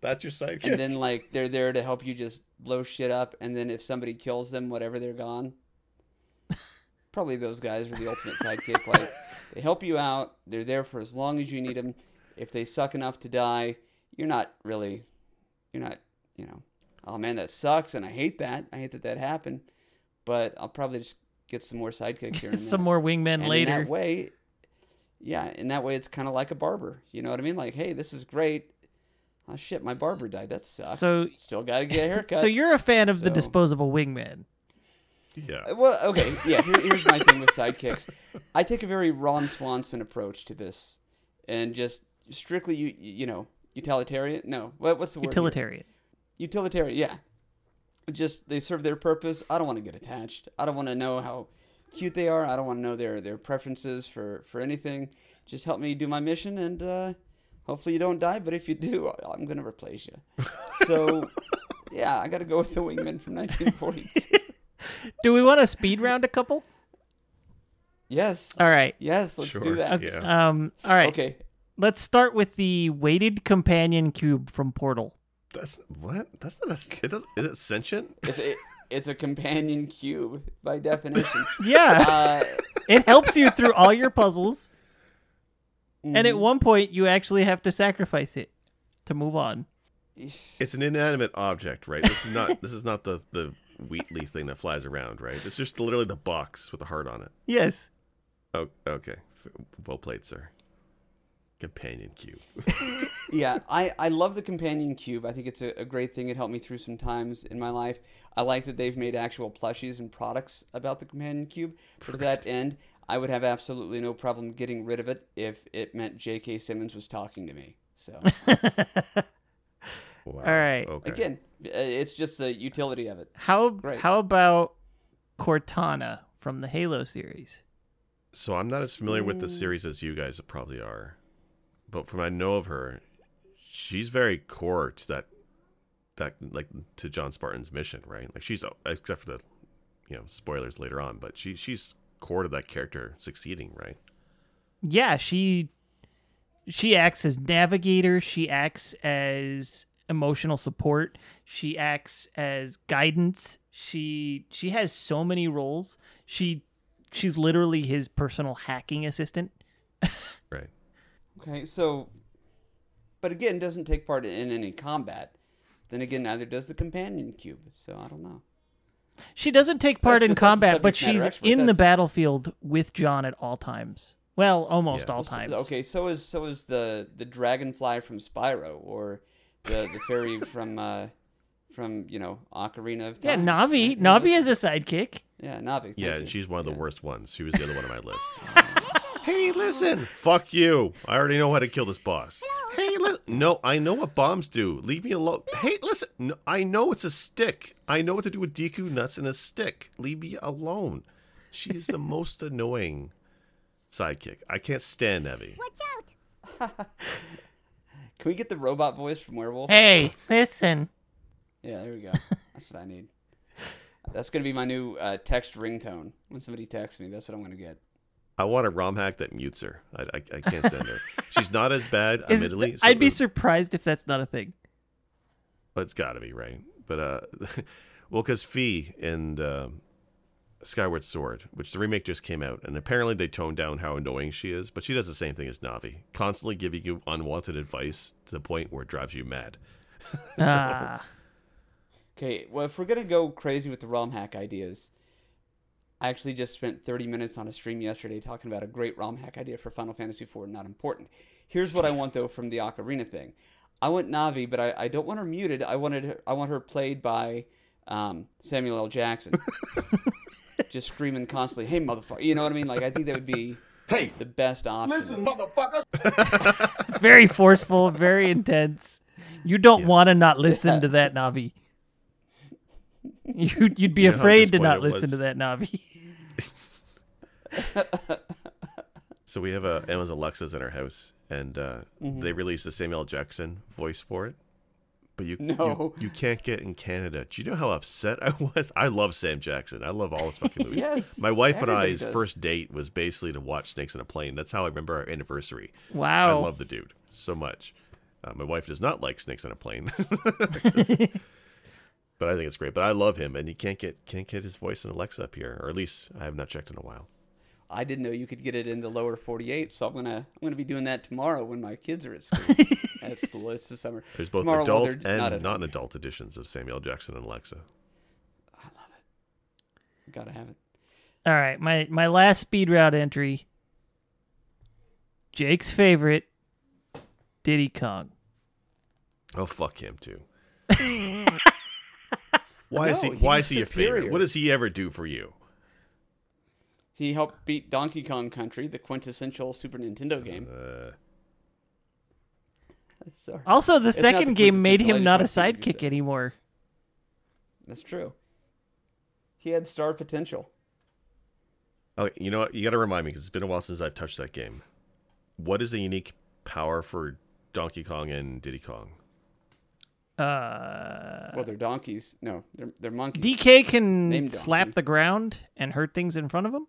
that's your sidekick. and then like they're there to help you just blow shit up and then if somebody kills them whatever they're gone probably those guys are the ultimate sidekick like they help you out they're there for as long as you need them if they suck enough to die you're not really you're not you know oh man that sucks and i hate that i hate that that happened but i'll probably just get some more sidekicks here and there. Some more wingmen And later. In that way, yeah, in that way, it's kind of like a barber. You know what I mean? Like, hey, this is great. Oh shit, my barber died. That sucks. So- still got to get a haircut. So you're a fan of the disposable wingman. yeah, Uh, well, okay, yeah. Here, here's my thing with sidekicks. I take a very Ron Swanson approach to this, and just strictly, you you know, utilitarian. No, what, what's the word? here? Utilitarian. utilitarian yeah just they serve their purpose i don't want to get attached i don't want to know how cute they are i don't want to know their their preferences for for anything just help me do my mission and uh hopefully you don't die but if you do i'm gonna replace you so yeah i gotta go with the wingman from 1942 Do we want to speed round a couple? yes All right. yes let's Sure. do that Okay, Yeah. Um. All right. okay Let's start with the weighted companion cube from Portal. that's what? That's not a. It does, is it sentient? it's a it's a companion cube by definition Yeah. uh it helps you through all your puzzles, and Mm-hmm. at one point you actually have to sacrifice it to move on. It's an inanimate object, right? This is not. this is not the the Wheatley thing that flies around, right? It's just literally the box with a heart on it. Yes. Oh, okay. Well played, sir. Companion cube. yeah, I, I love the companion cube. I think it's a, a great thing. It helped me through some times in my life. I like that they've made actual plushies and products about the companion cube. But to that end, I would have absolutely no problem getting rid of it if it meant J.K. Simmons was talking to me. So Wow. All right. Okay. again, uh, it's just the utility of it. How Great. how about Cortana from the Halo series? So I'm not as familiar with the series as you guys probably are, but from what I know of her, she's very core to that, that like to John Spartan's mission, right? Like she's except for the, you know, spoilers later on, but she she's core to that character succeeding, right? Yeah, she she acts as navigator, she acts as emotional support, she acts as guidance. She she has so many roles. She she's literally his personal hacking assistant. Right. Okay, so, but again, doesn't take part in any combat. Then again, neither does the companion cube. So I don't know. She doesn't take part in just- that's combat, but subject matter she's expert. in the That's- battlefield with John at all times. Well, almost Yeah. all So- times. okay, so is so is the the dragonfly from Spyro or the the fairy from uh from you know Ocarina of Yeah, Time. Navi. right? Yeah, Navi those- is a sidekick. yeah Navi. thank Yeah, you. and she's one of the Yeah. worst ones. She was the other one on my list. hey, listen. Fuck you. I already know how to kill this boss. Hey, listen. No, I know what bombs do. Leave me alone. Hey, listen. No, I know it's a stick. I know what to do with Deku nuts and a stick. Leave me alone. She is the most annoying sidekick. I can't stand Evie. Watch out. Can we get the robot voice from Werewolf? Hey, listen. Yeah, there we go. That's what I need. That's gonna be my new uh, text ringtone. When somebody texts me, that's what I'm gonna get. I want a ROM hack that mutes her. I, I, I can't stand her. She's not as bad, Is- admittedly. so I'd be the- surprised if that's not a thing. But it's got to be right. But uh, well, because Fi and um, Skyward Sword, which the remake just came out, and apparently they toned down how annoying she is, but she does the same thing as Navi, constantly giving you unwanted advice to the point where it drives you mad. Ah, Okay, well, if we're gonna go crazy with the ROM hack ideas, I actually just spent 30 minutes on a stream yesterday talking about a great ROM hack idea for Final Fantasy IV. Not important. Here's what I want though from the Ocarina thing. I want Navi, but I, I don't want her muted. I wanted her, I want her played by um, Samuel L. Jackson, just screaming constantly, "Hey, motherfucker!" You know what I mean? Like I think that would be Hey, the best option. listen, motherfuckers. very forceful, very intense. You don't want to not listen to that Navi. You, you'd be You afraid to not disappointed it listen to that Navi. So we have a Amazon Alexas in our house, and uh, Mm-hmm. they released a Samuel L. Jackson voice for it. But you, No. you you can't get in Canada. Do you know how upset I was? I love Sam Jackson. I love all his fucking movies. Yes, My wife and I's does. first date was basically to watch Snakes on a Plane. That's how I remember our anniversary. Wow. I love the dude so much. Uh, my wife does not like Snakes on a Plane, but I think it's great. But I love him, and he can't get can't get his voice in Alexa up here, or at least I have not checked in a while. I didn't know you could get it in the lower 48, so I'm gonna I'm gonna be doing that tomorrow when my kids are at school. at school, it's the summer. There's both Tomorrow, adult they're not and at home. non-adult editions of Samuel Jackson and Alexa. I love it. Gotta have it. All right, my my last speed route entry. Jake's favorite, Diddy Kong. Oh fuck him too. why is he? No, Why he's is he your favorite? What does he ever do for you? He helped beat Donkey Kong Country, the quintessential Super Nintendo game. Uh, Sorry, Also, the not the second game made him not a just wanted to use sidekick anymore. that's true. He had star potential. oh, you know what? You got to remind me because it's been a while since I've touched that game. What is the unique power for Donkey Kong and Diddy Kong? Uh, Well, they're donkeys. No, they're they're monkeys. DK can Named slap Donkey. the ground and hurt things in front of him.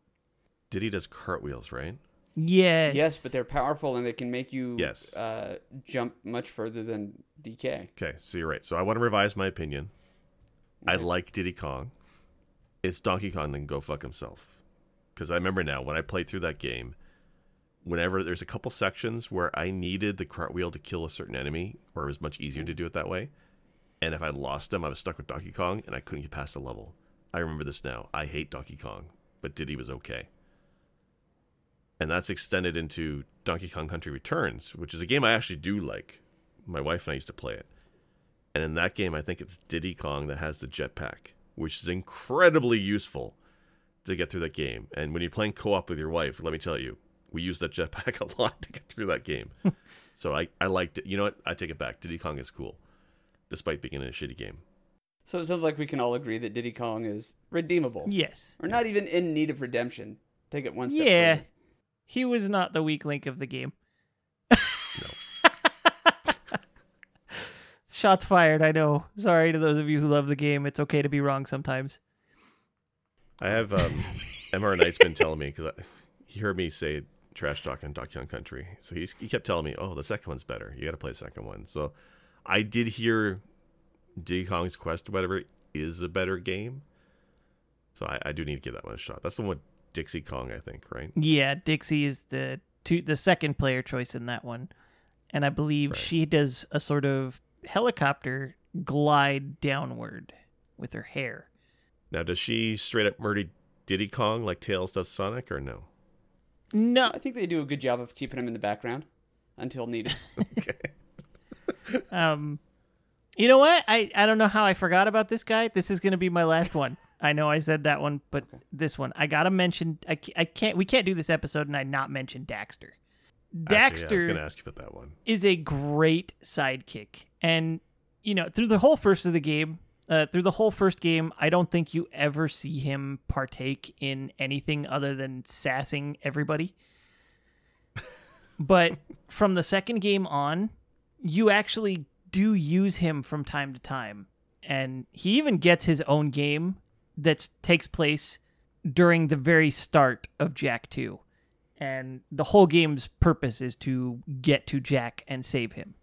Diddy does cartwheels, right? Yes. Yes, but they're powerful and they can make you Yes. uh, jump much further than DK. Okay, so you're right. So I want to revise my opinion. I like Diddy Kong. It's Donkey Kong then go fuck himself. Because I remember now when I played through that game, whenever there's a couple sections where I needed the cartwheel to kill a certain enemy, or it was much easier to do it that way, and if I lost them, I was stuck with Donkey Kong and I couldn't get past the level. I remember this now. I hate Donkey Kong, but Diddy was okay. And that's extended into Donkey Kong Country Returns, which is a game I actually do like. My wife and I used to play it. And in that game, I think it's Diddy Kong that has the jetpack, which is incredibly useful to get through that game. And when you're playing co op with your wife, let me tell you, we use that jetpack a lot to get through that game. so I, I liked it. You know what? I take it back. Diddy Kong is cool, despite being in a shitty game. So it sounds like we can all agree that Diddy Kong is redeemable, Yes. or not even in need of redemption. Take it one step Yeah. further. He was not the weak link of the game. Shots fired, I know. Sorry to those of you who love the game. It's okay to be wrong sometimes. I have um, MR Knight's been telling me because he heard me say trash talk on Donkey Kong Country, so he's, he kept telling me, "Oh, the second one's better. You got to play the second one." So I did hear Diddy Kong's Quest, whatever, is a better game. So I, I do need to give that one a shot. That's the one with Dixie Kong, I think, right? Yeah, Dixie is the two, the second player choice in that one. And I believe Right. she does a sort of helicopter glide downward with her hair. Now, does she straight up murder Diddy Kong like Tails does Sonic, or no? No, I think they do a good job of keeping him in the background until needed. Um, you know what? I I don't know how I forgot about this guy. This is gonna be my last one. I know I said that one, but this one I gotta mention. I, I can't. We can't do this episode and I not mention Daxter. Actually, yeah, I was going to ask you about that one. is a great sidekick, and you know through the whole first of the game, uh, through the whole first game, I don't think you ever see him partake in anything other than sassing everybody. but from the second game on, you actually do use him from time to time, and he even gets his own game that takes place during the very start of Jak Two, and the whole game's purpose is to get to Jak and save him.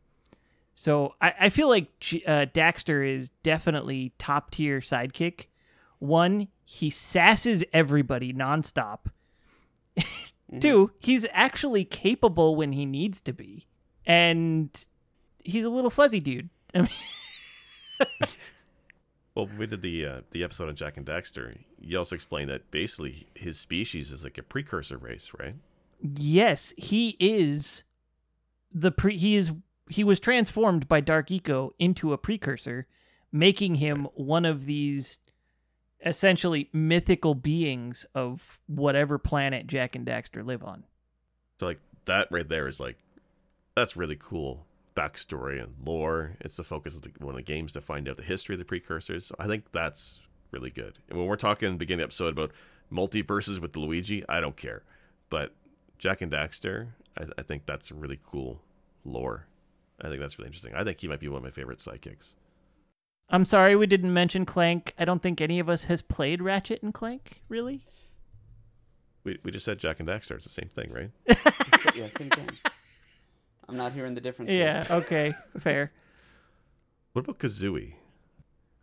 So I, I feel like uh, Daxter is definitely top tier sidekick, One, he sasses everybody nonstop. Two, he's actually capable when he needs to be. And he's a little fuzzy dude. I mean, Well, we did the uh, the episode on Jak and Daxter, you also explained that basically his species is like a precursor race, right? yes, he is the pre he is he was transformed by Dark Eco into a precursor, making him one of these essentially mythical beings of whatever planet Jak and Daxter live on. So like that right there is like that's really cool backstory and lore. It's the focus of the, one of the games to find out the history of the precursors. So I think that's really good. And when we're talking beginning of the episode about multiverses with Luigi, I don't care. But Jak and Daxter, I, I think that's really cool lore. I think that's really interesting. I think he might be one of my favorite sidekicks. I'm sorry we didn't mention Clank. I don't think any of us has played Ratchet and Clank, really. We, we just said Jak and Daxter. It's the same thing, right? yeah, same thing. I'm not hearing the difference. here. Yeah, okay, fair. What about Kazooie?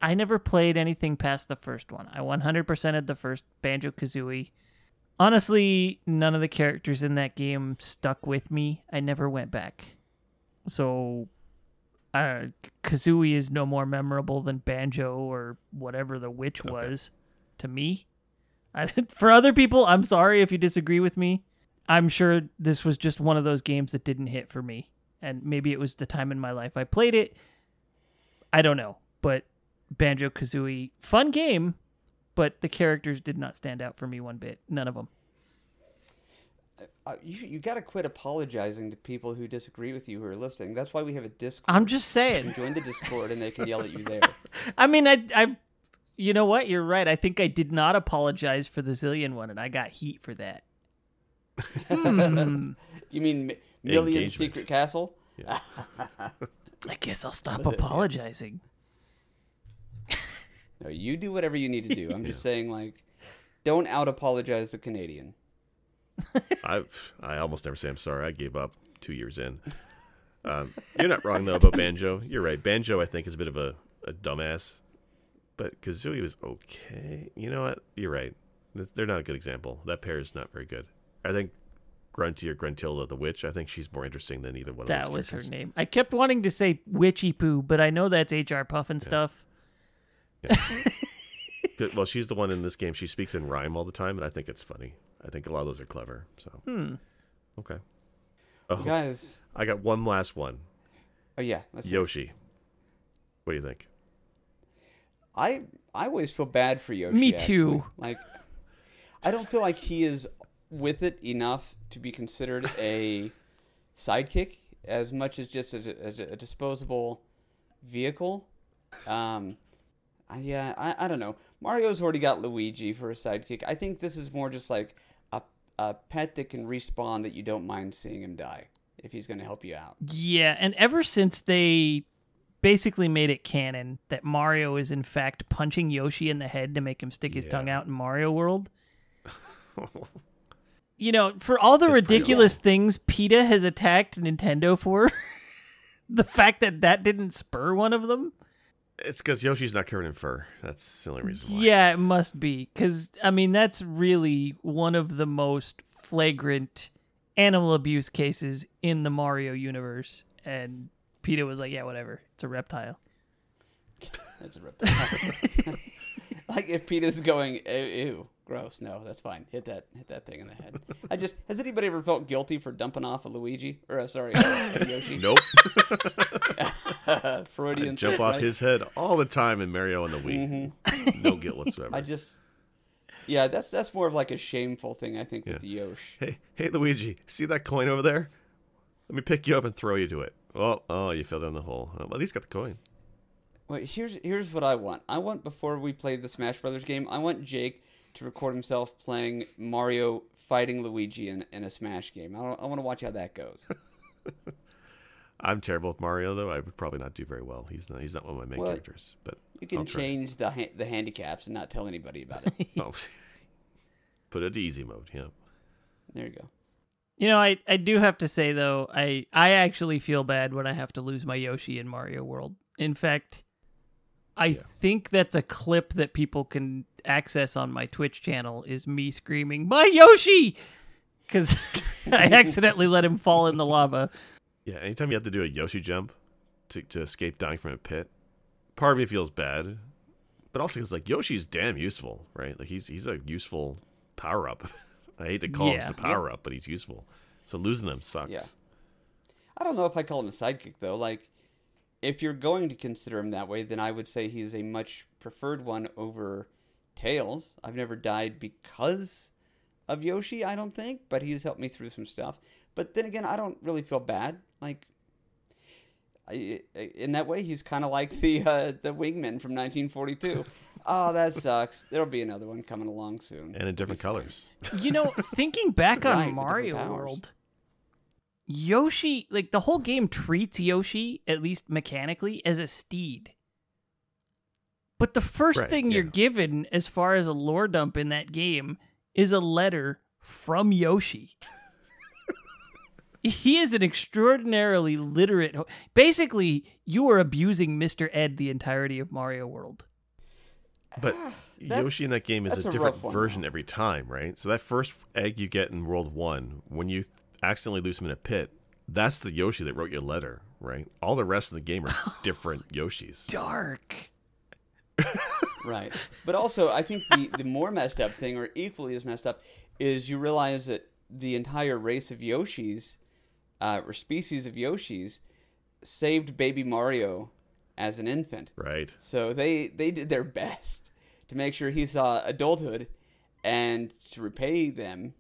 I never played anything past the first one. I 100%ed the first Banjo Kazooie. Honestly, none of the characters in that game stuck with me. I never went back. So, uh, Kazooie is no more memorable than Banjo or whatever the witch was to me. I, for other people, I'm sorry if you disagree with me. I'm sure this was just one of those games that didn't hit for me. And maybe it was the time in my life I played it. I don't know. But Banjo Kazooie, fun game, but the characters did not stand out for me one bit. None of them. Uh, you you got to quit apologizing to people who disagree with you who are listening. That's why we have a Discord. I'm just saying. join the Discord and they can yell at you there. I mean, I, I, you know what? You're right. I think I did not apologize for the Zillion one, and I got heat for that. Hmm. You mean Mi- Million Engagement. Secret Castle? I guess I'll stop apologizing. No, you do whatever you need to do. I'm just saying, like, don't out apologize the Canadian. I've I almost never say I'm sorry. I gave up two years in. Um, you're not wrong though about Banjo. You're right. Banjo, I think, is a bit of a, a dumbass, but Kazooie was okay. You know what? You're right. They're not a good example. That pair is not very good. I think Grunty or Gruntilda the witch. I think she's more interesting than either one of That was her name. I kept wanting to say Witchiepoo, but I know that's HR Pufnstuf. Good- Well, she's the one in this game. She speaks in rhyme all the time, and I think it's funny. I think a lot of those are clever. So Hmm. okay. You Oh, guys. I got one last one. Oh yeah. Let's Yoshi. What do you think? I I always feel bad for Yoshi. Me actually. too. Like, I don't feel like he is with it enough to be considered a sidekick as much as just a, as a disposable vehicle. Um, I- yeah, I, I don't know. Mario's already got Luigi for a sidekick. I think this is more just like a a pet that can respawn that you don't mind seeing him die if he's going to help you out. Yeah, and ever since they basically made it canon that Mario is in fact punching Yoshi in the head to make him stick his Yeah. tongue out in Mario World. you know, for all the It's ridiculous things PETA has attacked Nintendo for, the fact that that didn't spur one of them. It's because Yoshi's not covered in fur. That's the only reason why. Yeah, it must be cuz I mean that's really one of the most flagrant animal abuse cases in the Mario universe and PETA was like, "Yeah, whatever. It's a reptile." That's a reptile. like if PETA's going, ew, ew, gross. No, that's fine. Hit that, hit that thing in the head. I just has anybody ever felt guilty for dumping off a Luigi or uh, sorry, a Yoshi? Nope. Freudian I jump off right? his head all the time in Mario and the Wii. No guilt whatsoever. Mm-hmm. I just, yeah, that's that's more of like a shameful thing I think with Yeah. Yosh. Hey, hey, Luigi, see that coin over there? Let me pick you up and throw you to it. Oh, oh, you fell down the hole. Well, at least got the coin. Well, here's here's what I want. I want before we play the Smash Brothers game, I want Jake to record himself playing Mario fighting Luigi in, in a Smash game. I, I want to watch how that goes. I'm terrible with Mario, though. I would probably not do very well. He's not. He's not one of my main Well, characters. But You can change the ha- the handicaps and not tell anybody about it. Oh, put it to easy mode. Yeah. there you go. You know, I, I do have to say though, I I actually feel bad when I have to lose my Yoshi in Mario World. In fact, I think that's a clip that people can access on my Twitch channel is me screaming, "My Yoshi!" Because I accidentally let him fall in the lava. Yeah, anytime you have to do a Yoshi jump to, to escape dying from a pit, part of me feels bad, but also because like Yoshi's damn useful, right? Like he's he's a useful power up. I hate to call him a power up, but he's useful. So losing him sucks. Yeah. I don't know if I call him a sidekick though. Like, if you're going to consider him that way, then I would say he's a much preferred one over Tails. I've never died because of Yoshi, I don't think, but he's helped me through some stuff. But then again, I don't really feel bad. Like, I, in that way, he's kind of like the uh, the wingman from 1942. oh, that sucks. There'll be another one coming along soon. And in different colors. You know, thinking back Right, on with different Mario powers. World, Yoshi, like the whole game treats Yoshi, at least mechanically, as a steed. But the first Right, thing you're given as far as a lore dump in that game is a letter from Yoshi. he is an extraordinarily literate. ho- Basically, you are abusing Mr. Ed the entirety of Mario World. But ah, That's- Yoshi in that game is a a different version every time, right? So that first egg you get in World One, when you accidentally lose him in a pit, that's the Yoshi that wrote your letter, right? All the rest of the game are different Yoshis. Dark. Right. But also, I think the, the more messed up thing, or equally as messed up, is you realize that the entire race of Yoshis, uh, or species of Yoshis, saved baby Mario as an infant. Right. So they, they did their best to make sure he saw adulthood, and to repay them,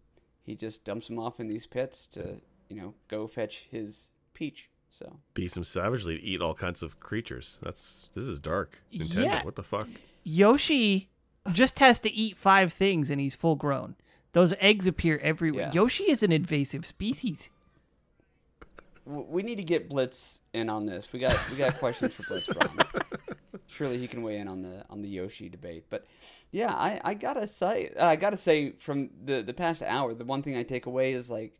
he just dumps him off in these pits to, you know, go fetch his peach. So. Beats him savagely to eat all kinds of creatures. That's this is dark. Nintendo, Yeah. what the fuck? Yoshi just has to eat five things and he's full grown. Those eggs appear everywhere. Yeah. Yoshi is an invasive species. We need to get Blitz in on this. We got we got questions for Blitz. Probably. Surely he can weigh in on the on the Yoshi debate. But yeah, I, I gotta say I gotta say from the the past hour, the one thing I take away is like,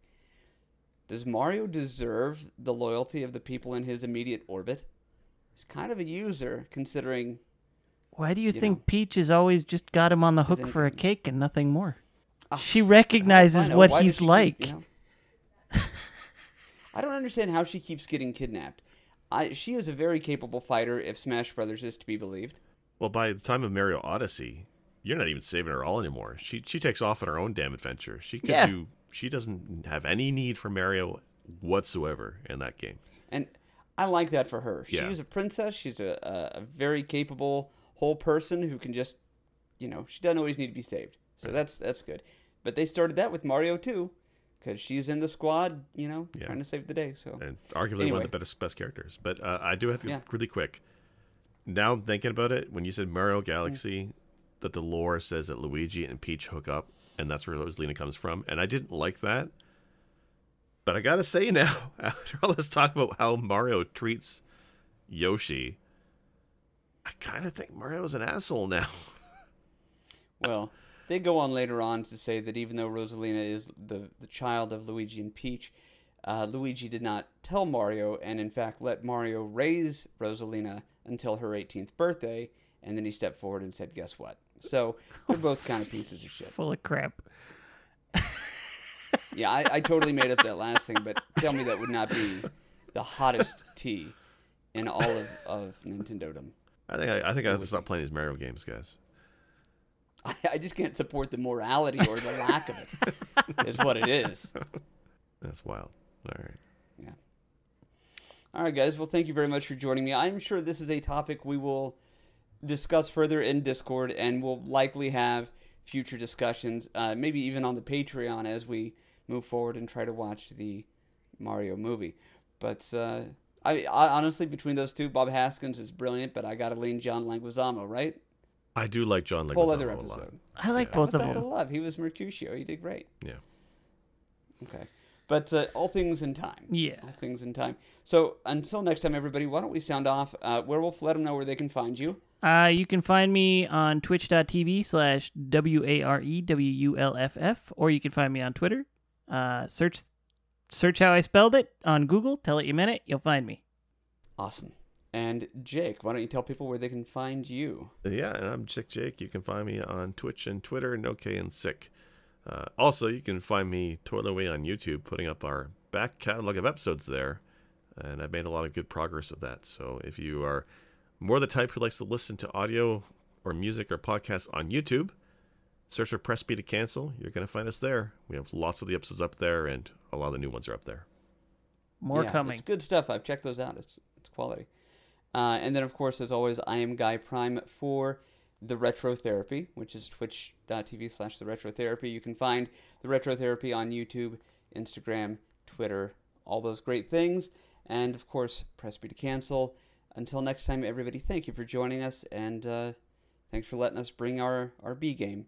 does Mario deserve the loyalty of the people in his immediate orbit? He's kind of a user, considering. Why do you, You think know. Peach has always just got him on the hook for a cake and nothing more? Ah, she recognizes what why he's she keep- like. you know? I don't understand how she keeps getting kidnapped. I, she is a very capable fighter, if Smash Brothers is to be believed. Well, by the time of Mario Odyssey, you're not even saving her all anymore. She she takes off on her own damn adventure. She can Yeah. do. She doesn't have any need for Mario whatsoever in that game. And I like that for her. Yeah. She's a princess. She's a, a, a very capable whole person who can just, you know, she doesn't always need to be saved. So that's that's good. But they started that with Mario too, because she's in the squad, you know, Yeah. trying to save the day. So and arguably one of the best best characters. But uh, I do have to Yeah. really quick. Now I'm thinking about it. When you said Mario Galaxy, that the lore says that Luigi and Peach hook up, and that's where Rosalina comes from, and I didn't like that. But I gotta say now, after all this talk about how Mario treats Yoshi, I kind of think Mario's an asshole now. well, they go on later on to say that even though Rosalina is the the child of Luigi and Peach, uh, Luigi did not tell Mario, and in fact let Mario raise Rosalina until her 18th birthday, and then he stepped forward and said, "Guess what?" So they're both kind of pieces of shit. Full of crap. Yeah, I, I totally made up that last thing, but tell me that would not be the hottest tea in all of, of Nintendodom. I think I, I think I have to stop playing these Mario games, guys. I, I just can't support the morality or the lack of it, is what it is. That's wild. All right. Yeah. All right, guys. Well, thank you very much for joining me. I'm sure this is a topic we will discuss further in Discord, and we'll likely have future discussions, uh, maybe even on the Patreon as we move forward and try to watch the Mario movie. But uh, I, I honestly, between those two, Bob Hoskins is brilliant, but I got to lean John Leguizamo, right? I do like John Leguizamo Whole other a lot. episode. I like Yeah. both What's of not to them. love? He was Mercutio. He did great. Yeah. Okay. But uh, all things in time. Yeah. All things in time. So until next time, everybody, why don't we sound off? Uh, Werewolf, let them know where they can find you. Uh, you can find me on twitch.tv slash W-A-R-E-W-U-L-F-F, or you can find me on Twitter. Uh, search search how I spelled it on Google. Tell it you meant it. You'll find me. Awesome. And Jake, why don't you tell people where they can find you? Yeah, and I'm Sick Jake. You can find me on Twitch and Twitter, and OK and Sick. Uh, also, you can find me toiling away on YouTube, putting up our back catalog of episodes there, and I've made a lot of good progress with that. So if you are more the type who likes to listen to audio or music or podcasts on YouTube, search for Press B to Cancel. You're going to find us there. We have lots of the episodes up there, and a lot of the new ones are up there. More yeah, coming. It's good stuff. I've checked those out. It's it's quality. Uh, and then, of course, as always, I am Guy Prime for the Retro Therapy, which is twitch.tv slash the Retro Therapy. You can find the Retro Therapy on YouTube, Instagram, Twitter, all those great things. And, of course, press B to cancel. Until next time, everybody, thank you for joining us, and uh, thanks for letting us bring our, our B game.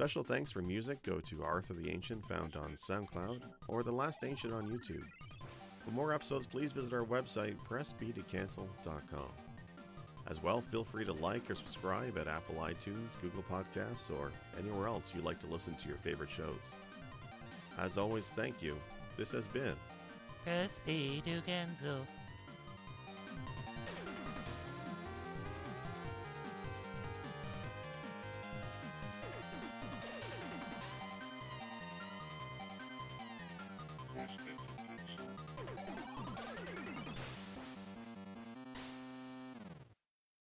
Special thanks for music go to Arthur the Ancient, found on SoundCloud, or The Last Ancient on YouTube. For more episodes, please visit our website, pressbtocancel.com. As well, feel free to like or subscribe at Apple iTunes, Google Podcasts, or anywhere else you like to listen to your favorite shows. As always, thank you. This has been Press B to cancel.